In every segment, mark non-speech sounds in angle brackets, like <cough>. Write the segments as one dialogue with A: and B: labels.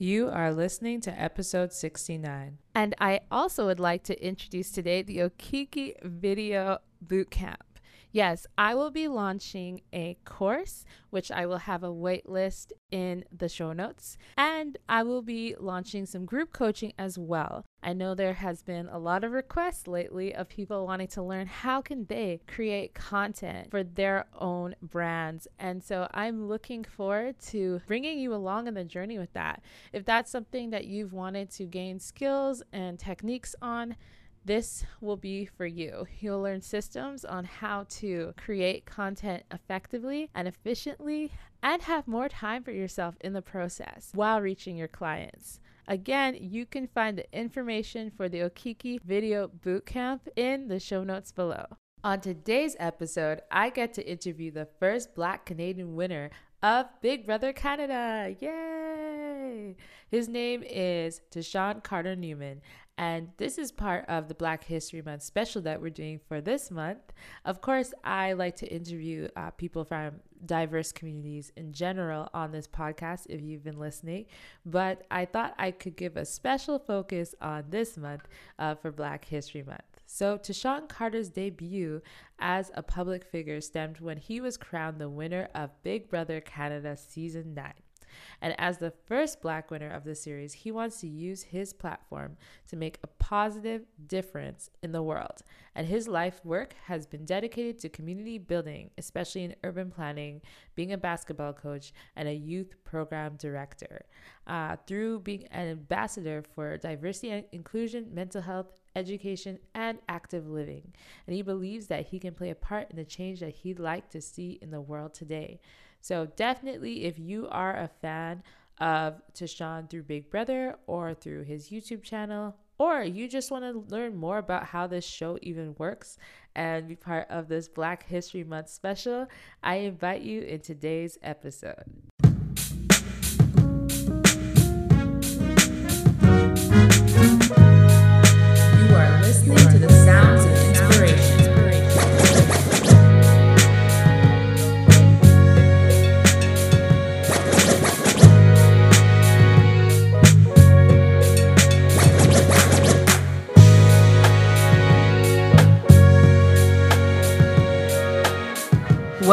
A: You are listening to episode 69.
B: And I also would like to introduce today the Okiki Video Bootcamp. Yes, I will be launching a course, which I will have a wait list in the show notes. And I will be launching some group coaching as well. I know there has been a lot of requests lately of people wanting to learn how can they create content for their own brands. And so I'm looking forward to bringing you along in the journey with that. If that's something that you've wanted to gain skills and techniques on, this will be for you. You'll learn systems on how to create content effectively and efficiently and have more time for yourself in the process while reaching your clients. Again, you can find the information for the Okiki Video Bootcamp in the show notes below. On today's episode, I get to interview the first Black Canadian winner of Big Brother Canada. Yay! His name is Tychon Carter Newman, and this is part of the Black History Month special that we're doing for this month. Of course, I like to interview uh, people from diverse communities in general on this podcast if you've been listening, but I thought I could give a special focus on this month uh, for Black History Month. So, Tychon Carter's debut as a public figure stemmed when he was crowned the winner of Big Brother Canada Season 9. And as the first black winner of the series, he wants to use his platform to make a positive difference in the world. And his life work has been dedicated to community building, especially in urban planning, being a basketball coach, and a youth program director. Uh, through being an ambassador for diversity and inclusion, mental health, education, and active living. And he believes that he can play a part in the change that he'd like to see in the world today. So definitely, if you are a fan of Tychon through Big Brother or through his YouTube channel, or you just want to learn more about how this show even works and be part of this Black History Month special, I invite you in today's episode.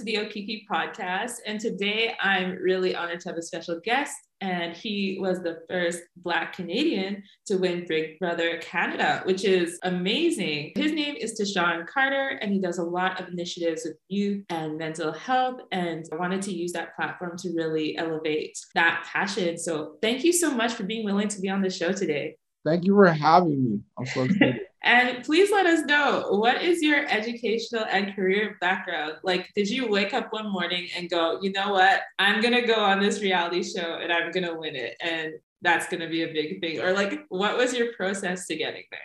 A: To the
C: Okiki podcast. And today I'm really honored to have a special guest. And he was the first Black Canadian to win Big Brother Canada, which is amazing. His name is Tychon Carter, and he does a lot of initiatives with youth and mental health. And I wanted to use that platform to really elevate that passion. So thank you so much for being willing to be on the show today.
D: Thank you for having me. I'm so excited. <laughs>
C: And please let us know what is your educational and career background? Like, did you wake up one morning and go, you know what? I'm going to go on this reality show and I'm going to win it. And that's going to be a big thing. Or, like, what was your process to getting there?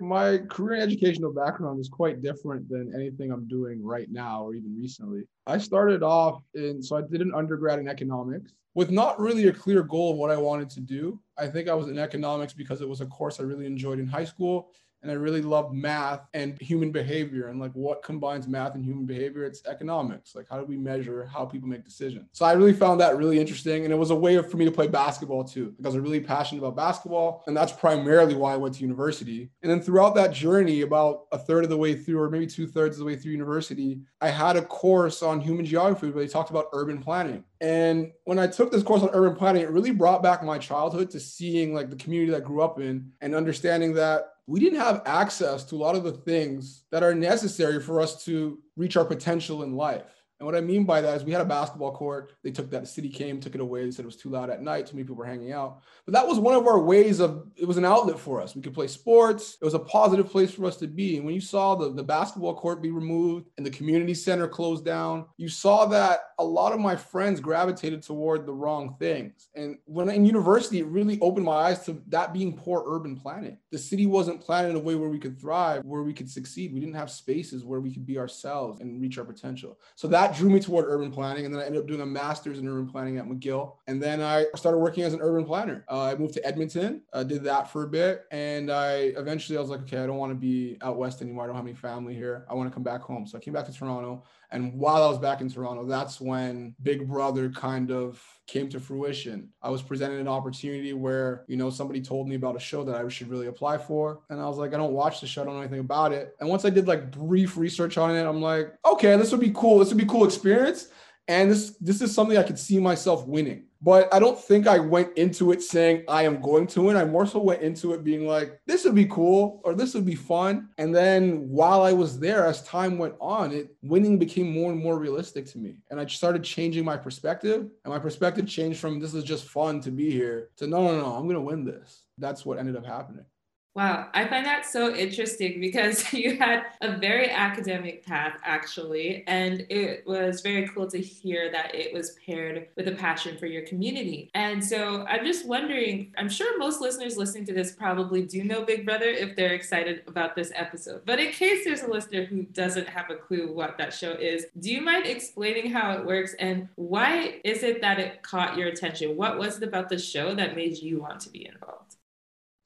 D: My career and educational background is quite different than anything I'm doing right now or even recently. I started off in, so I did an undergrad in economics with not really a clear goal of what I wanted to do. I think I was in economics because it was a course I really enjoyed in high school and I really love math and human behavior and like what combines math and human behavior. It's economics. Like how do we measure how people make decisions? So I really found that really interesting, and it was a way for me to play basketball too because I'm really passionate about basketball, and that's primarily why I went to university. And then throughout that journey, about a third of the way through, or maybe two thirds of the way through university, I had a course on human geography where they talked about urban planning. And when I took this course on urban planning, it really brought back my childhood to seeing like the community that I grew up in and understanding that we didn't have access to a lot of the things that are necessary for us to reach our potential in life. And what I mean by that is we had a basketball court. They took that, the city came, took it away. They said it was too loud at night. Too many people were hanging out. But that was one of our ways of, it was an outlet for us. We could play sports. It was a positive place for us to be. And when you saw the, the basketball court be removed and the community center closed down, you saw that a lot of my friends gravitated toward the wrong things. And when in university, it really opened my eyes to that being poor urban planning. The city wasn't planned in a way where we could thrive, where we could succeed. We didn't have spaces where we could be ourselves and reach our potential. So that drew me toward urban planning. And then I ended up doing a master's in urban planning at McGill. And then I started working as an urban planner. Uh, I moved to Edmonton, uh, did that for a bit. And I eventually I was like, okay, I don't want to be out west anymore. I don't have any family here. I want to come back home. So I came back to Toronto. And while I was back in Toronto, that's when Big Brother kind of came to fruition. I was presented an opportunity where, you know, somebody told me about a show that I should really apply for. And I was like, I don't watch the show, I don't know anything about it. And once I did like brief research on it, I'm like, okay, this would be cool. This would be cool experience. And this this is something I could see myself winning. But I don't think I went into it saying I am going to win. I more so went into it being like, this would be cool or this would be fun. And then while I was there, as time went on, it winning became more and more realistic to me. And I started changing my perspective. And my perspective changed from this is just fun to be here to no, no, no, I'm gonna win this. That's what ended up happening.
B: Wow, I find that so interesting because <laughs> you had a very academic path actually, and it was very cool to hear that it was paired with a passion for your community. And so I'm just wondering, I'm sure most listeners listening to this probably do know Big Brother if they're excited about this episode. But in case there's a listener who doesn't have a clue what that show is, do you mind explaining how it works and why is it that it caught your attention? What was it about the show that made you want to be involved?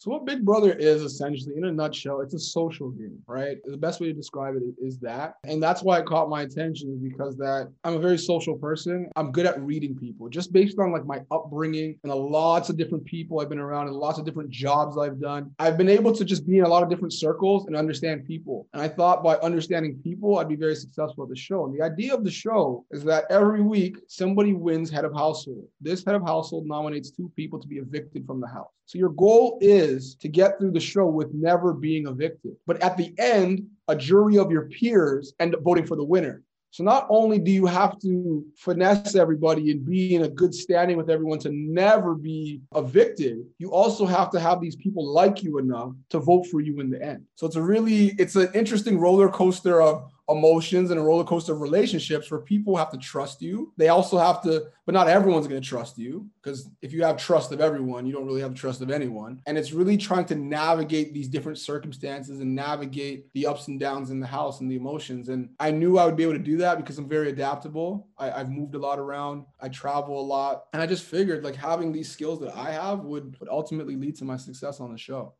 D: So what Big Brother is essentially, in a nutshell, it's a social game, right? The best way to describe it is that, and that's why it caught my attention because that I'm a very social person. I'm good at reading people, just based on like my upbringing and a lots of different people I've been around and lots of different jobs I've done. I've been able to just be in a lot of different circles and understand people. And I thought by understanding people, I'd be very successful at the show. And the idea of the show is that every week somebody wins head of household. This head of household nominates two people to be evicted from the house. So your goal is to get through the show with never being evicted. But at the end, a jury of your peers end up voting for the winner. So not only do you have to finesse everybody and be in a good standing with everyone to never be evicted, you also have to have these people like you enough to vote for you in the end. So it's a really it's an interesting roller coaster of emotions and a roller coaster of relationships where people have to trust you. They also have to, but not everyone's going to trust you because if you have trust of everyone, you don't really have trust of anyone. And it's really trying to navigate these different circumstances and navigate the ups and downs in the house and the emotions. And I knew I would be able to do that because I'm very adaptable. I, have moved a lot around, I travel a lot. And I just figured like having these skills that I have would, would ultimately lead to my success on the show.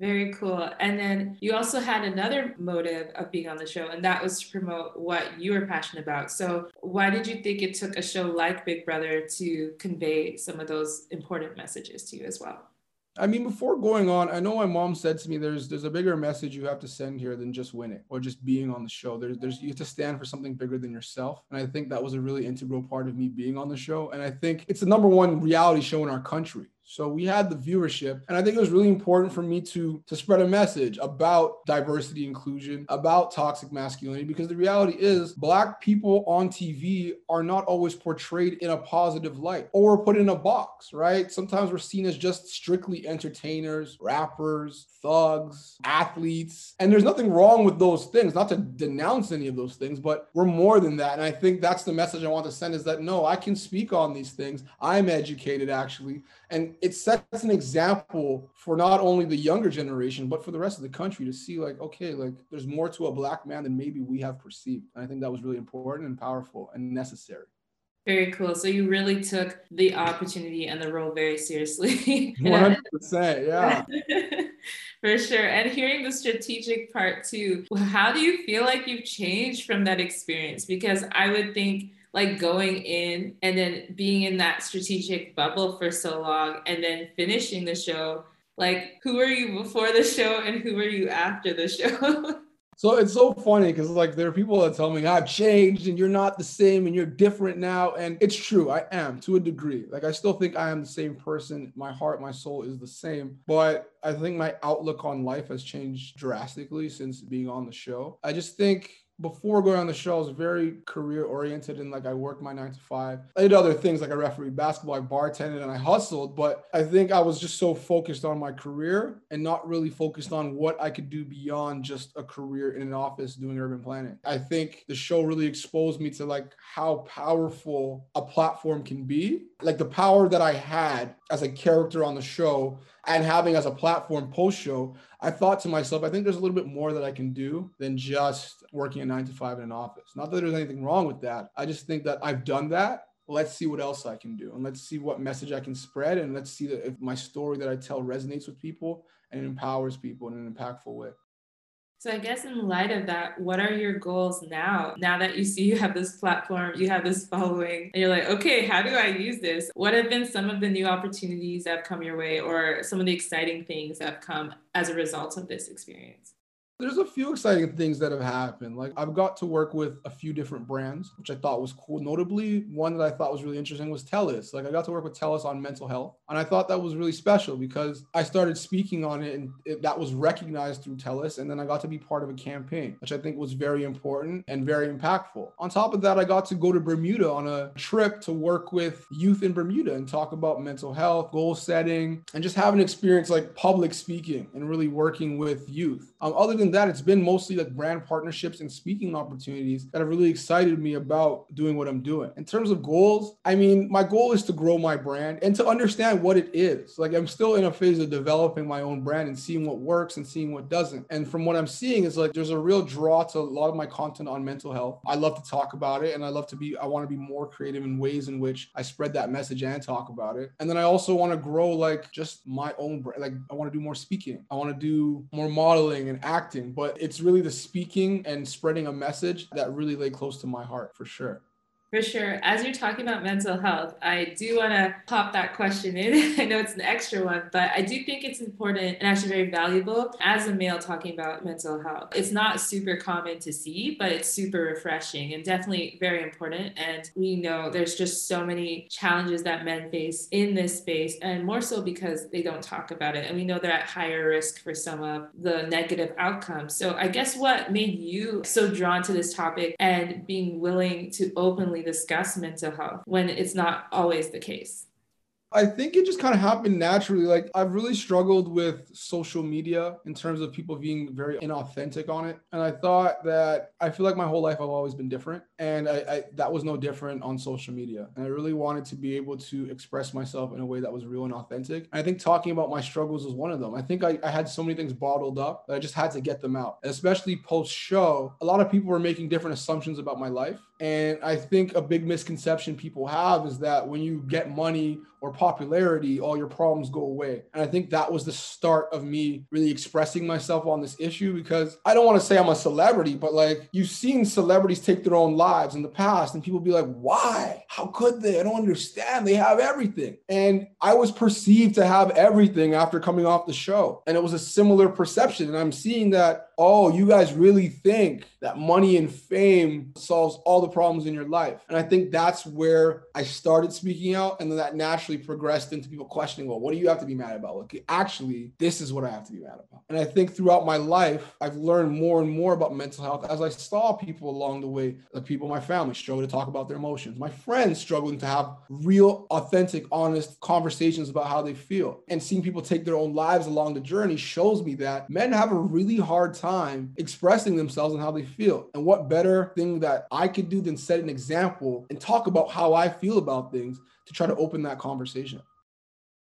B: Very cool. And then you also had another motive of being on the show, and that was to promote what you were passionate about. So, why did you think it took a show like Big Brother to convey some of those important messages to you as well?
D: I mean, before going on, I know my mom said to me, "There's there's a bigger message you have to send here than just winning or just being on the show. There's there's you have to stand for something bigger than yourself." And I think that was a really integral part of me being on the show. And I think it's the number one reality show in our country. So we had the viewership, and I think it was really important for me to to spread a message about diversity, inclusion, about toxic masculinity, because the reality is black people on TV are not always portrayed in a positive light or put in a box, right? Sometimes we're seen as just strictly entertainers, rappers, thugs, athletes, and there's nothing wrong with those things. Not to denounce any of those things, but we're more than that. And I think that's the message I want to send: is that no, I can speak on these things. I'm educated actually, and it sets an example for not only the younger generation but for the rest of the country to see like okay like there's more to a black man than maybe we have perceived and i think that was really important and powerful and necessary
B: very cool. So you really took the opportunity and the role very seriously. <laughs>
D: 100%. Yeah. <laughs>
B: For sure. And hearing the strategic part too, how do you feel like you've changed from that experience? Because I would think like going in and then being in that strategic bubble for so long and then finishing the show. Like who are you before the show and who are you after the show? <laughs>
D: So it's so funny because like there are people that tell me i've changed and you're not the same and you're different now. And it's true i am to a degree. Like i still think i am the same person. My heart my soul is the same. But i think my outlook on life has changed drastically since being on the show. I just think before going on the show, I was very career oriented and like I worked my nine to five. I did other things like I refereed basketball, I bartended, and I hustled. But I think I was just so focused on my career and not really focused on what I could do beyond just a career in an office doing urban planning. I think the show really exposed me to like how powerful a platform can be, like the power that I had as a character on the show and having as a platform post show, I thought to myself, I think there's a little bit more that I can do than just working a nine to five in an office. Not that there's anything wrong with that. I just think that I've done that. Let's see what else I can do. And let's see what message I can spread. And let's see that if my story that I tell resonates with people and empowers people in an impactful way.
B: So I guess in light of that, what are your goals now? Now that you see you have this platform, you have this following, and you're like, okay, how do I use this? What have been some of the new opportunities that have come your way or some of the exciting things that have come as a result of this experience?
D: There's a few exciting things that have happened. Like I've got to work with a few different brands, which I thought was cool. Notably, one that I thought was really interesting was TELUS. Like I got to work with TELUS on mental health, and I thought that was really special because I started speaking on it, and it, that was recognized through TELUS. And then I got to be part of a campaign, which I think was very important and very impactful. On top of that, I got to go to Bermuda on a trip to work with youth in Bermuda and talk about mental health, goal setting, and just have an experience like public speaking and really working with youth. Um, other than that, it's been mostly like brand partnerships and speaking opportunities that have really excited me about doing what I'm doing. In terms of goals, I mean, my goal is to grow my brand and to understand what it is. Like I'm still in a phase of developing my own brand and seeing what works and seeing what doesn't. And from what I'm seeing is like there's a real draw to a lot of my content on mental health. I love to talk about it and I love to be I want to be more creative in ways in which I spread that message and talk about it. And then I also want to grow like just my own brand. Like I want to do more speaking. I want to do more modeling and acting but it's really the speaking and spreading a message that really lay close to my heart for sure.
B: For sure. As you're talking about mental health, I do want to pop that question in. <laughs> I know it's an extra one, but I do think it's important and actually very valuable as a male talking about mental health. It's not super common to see, but it's super refreshing and definitely very important. And we know there's just so many challenges that men face in this space, and more so because they don't talk about it. And we know they're at higher risk for some of the negative outcomes. So I guess what made you so drawn to this topic and being willing to openly discuss mental health when it's not always the case?
D: I think it just kind of happened naturally. Like I've really struggled with social media in terms of people being very inauthentic on it. And I thought that I feel like my whole life I've always been different. And I, I, that was no different on social media. And I really wanted to be able to express myself in a way that was real and authentic. And I think talking about my struggles was one of them. I think I, I had so many things bottled up that I just had to get them out. And especially post show, a lot of people were making different assumptions about my life. And I think a big misconception people have is that when you get money or popularity, all your problems go away. And I think that was the start of me really expressing myself on this issue because I don't want to say I'm a celebrity, but like you've seen celebrities take their own lives in the past and people be like, why? How could they? I don't understand. They have everything. And I was perceived to have everything after coming off the show. And it was a similar perception. And I'm seeing that oh, you guys really think that money and fame solves all the problems in your life. And I think that's where I started speaking out. And then that naturally progressed into people questioning, well, what do you have to be mad about? Like, actually, this is what I have to be mad about. And I think throughout my life, I've learned more and more about mental health as I saw people along the way, like people in my family struggle to talk about their emotions, my friends struggling to have real, authentic, honest conversations about how they feel. And seeing people take their own lives along the journey shows me that men have a really hard time time expressing themselves and how they feel. And what better thing that I could do than set an example and talk about how I feel about things to try to open that conversation.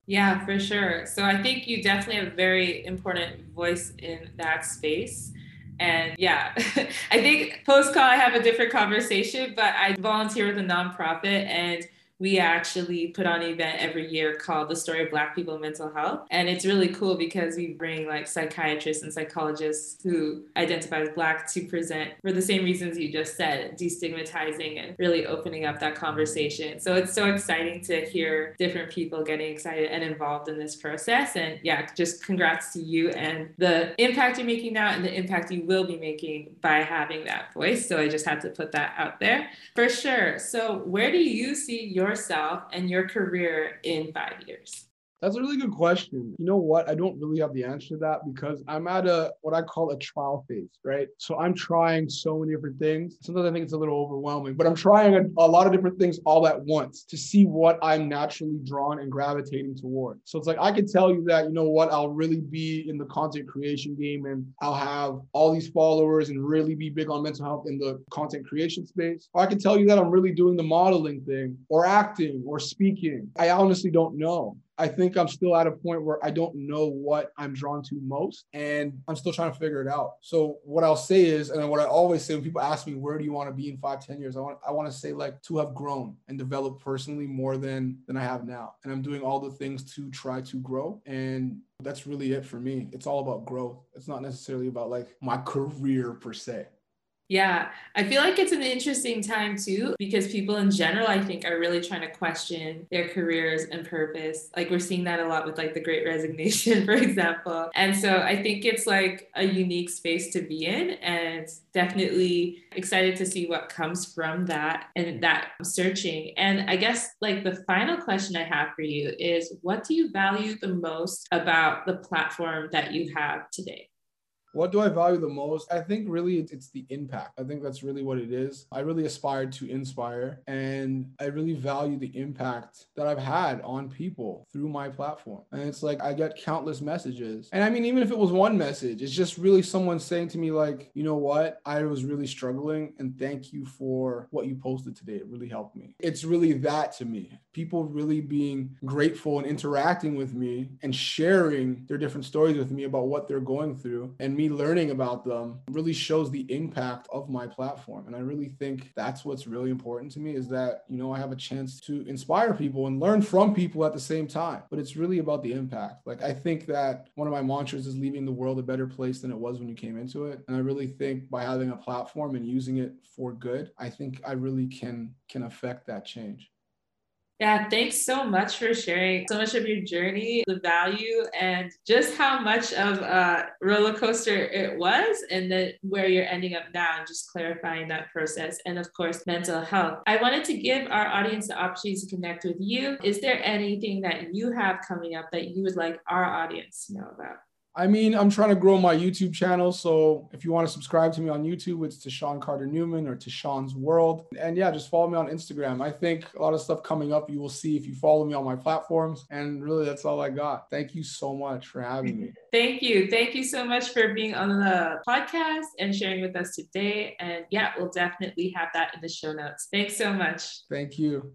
B: Yeah, for sure. So I think you definitely have a very important voice in that space. And yeah, <laughs> I think post call I have a different conversation, but I volunteer with a nonprofit and we actually put on an event every year called the story of black people mental health. And it's really cool because we bring like psychiatrists and psychologists who identify as black to present for the same reasons you just said destigmatizing and really opening up that conversation. So it's so exciting to hear different people getting excited and involved in this process. And yeah just congrats to you and the impact you're making now and the impact you will be making by having that voice. So i just had to put that out there. For sure. So where do you see your yourself and your career in five years?
D: That's a really good question. You know what? I don't really have the answer to that because I'm at a what I call a trial phase, right? So I'm trying so many different things. Sometimes I think it's a little overwhelming, but I'm trying a, a lot of different things all at once to see what I'm naturally drawn and gravitating toward. So it's like I can tell you that, you know what, I'll really be in the content creation game and I'll have all these followers and really be big on mental health in the content creation space. Or I can tell you that I'm really doing the modeling thing or acting or speaking. I honestly don't know. I think I'm still at a point where I don't know what I'm drawn to most and I'm still trying to figure it out. So what I'll say is, and what I always say when people ask me, where do you want to be in five, ten years? I want, I want to say like to have grown and developed personally more than, than I have now. And I'm doing all the things to try to grow. And that's really it for me. It's all about growth. It's not necessarily about like my career per se.
B: Yeah, I feel like it's an interesting time too because people in general, I think, are really trying to question their careers and purpose. Like we're seeing that a lot with like the great resignation, <laughs> for example. And so I think it's like a unique space to be in and definitely excited to see what comes from that and that searching. And I guess like the final question I have for you is what do you value the most about the platform that you have today?
D: What do I value the most? I think really it's the impact. I think that's really what it is. I really aspire to inspire and I really value the impact that I've had on people through my platform. And it's like I get countless messages. And I mean, even if it was one message, it's just really someone saying to me, like, you know what? I was really struggling and thank you for what you posted today. It really helped me. It's really that to me. People really being grateful and interacting with me and sharing their different stories with me about what they're going through and me learning about them really shows the impact of my platform. And I really think that's what's really important to me is that, you know, I have a chance to inspire people and learn from people at the same time. But it's really about the impact. Like, I think that one of my mantras is leaving the world a better place than it was when you came into it. And I really think by having a platform and using it for good, I think I really can can affect that change.
B: Yeah, thanks so much for sharing so much of your journey, the value, and just how much of a roller coaster it was, and then where you're ending up now, and just clarifying that process. And of course, mental health. I wanted to give our audience the opportunity to connect with you. Is there anything that you have coming up that you would like our audience to know about?
D: I mean, I'm trying to grow my YouTube channel. So if you want to subscribe to me on YouTube, it's Tychon Carter Newman or Tychon's World. And yeah, just follow me on Instagram. I think a lot of stuff coming up you will see if you follow me on my platforms. And really, that's all I got. Thank you so much for having me.
B: Thank you. Thank you so much for being on the podcast and sharing with us today. And yeah, we'll definitely have that in the show notes. Thanks so much.
D: Thank you.